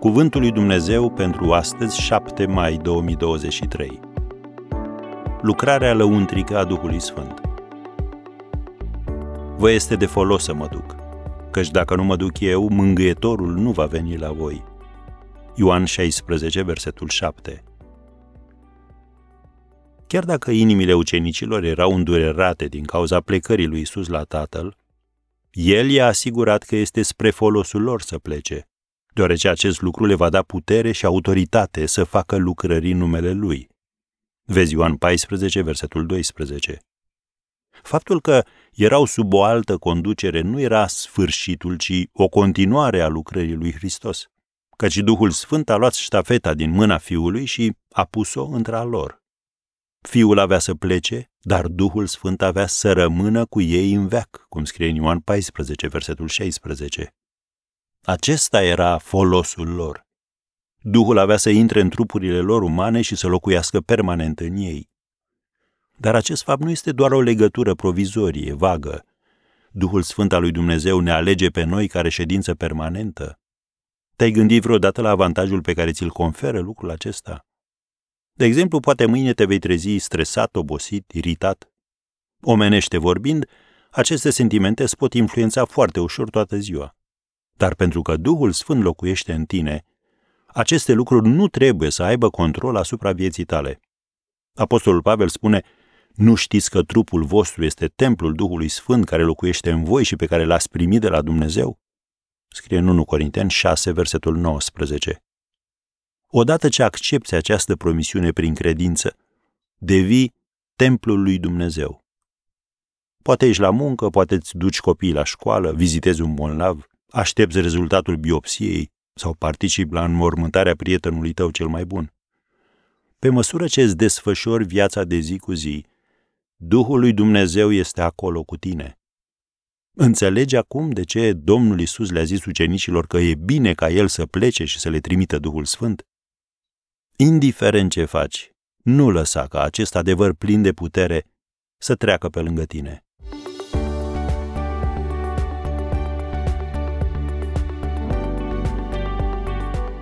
Cuvântul lui Dumnezeu pentru astăzi, 7 mai 2023. Lucrarea lăuntrică a Duhului Sfânt. Vă este de folos să mă duc, căci dacă nu mă duc eu, mângâietorul nu va veni la voi. Ioan 16, versetul 7. Chiar dacă inimile ucenicilor erau îndurerate din cauza plecării lui Isus la Tatăl, el i-a asigurat că este spre folosul lor să plece, deoarece acest lucru le va da putere și autoritate să facă lucrări în numele Lui. Vezi Ioan 14, versetul 12. Faptul că erau sub o altă conducere nu era sfârșitul, ci o continuare a lucrării lui Hristos, căci Duhul Sfânt a luat ștafeta din mâna Fiului și a pus-o între a lor. Fiul avea să plece, dar Duhul Sfânt avea să rămână cu ei în veac, cum scrie în Ioan 14, versetul 16. Acesta era folosul lor. Duhul avea să intre în trupurile lor umane și să locuiască permanent în ei. Dar acest fapt nu este doar o legătură provizorie, vagă. Duhul Sfânt al lui Dumnezeu ne alege pe noi ca reședință permanentă. Te-ai gândit vreodată la avantajul pe care ți-l conferă lucrul acesta? De exemplu, poate mâine te vei trezi stresat, obosit, iritat. Omenește vorbind, aceste sentimente îți pot influența foarte ușor toată ziua. Dar pentru că Duhul Sfânt locuiește în tine, aceste lucruri nu trebuie să aibă control asupra vieții tale. Apostolul Pavel spune, nu știți că trupul vostru este templul Duhului Sfânt care locuiește în voi și pe care l-ați primit de la Dumnezeu? Scrie în 1 Corinteni 6, versetul 19. Odată ce accepti această promisiune prin credință, devii templul lui Dumnezeu. Poate ești la muncă, poate îți duci copiii la școală, vizitezi un bolnav, aștepți rezultatul biopsiei sau participi la înmormântarea prietenului tău cel mai bun. Pe măsură ce îți desfășori viața de zi cu zi, Duhul lui Dumnezeu este acolo cu tine. Înțelegi acum de ce Domnul Isus le-a zis ucenicilor că e bine ca El să plece și să le trimită Duhul Sfânt? Indiferent ce faci, nu lăsa ca acest adevăr plin de putere să treacă pe lângă tine.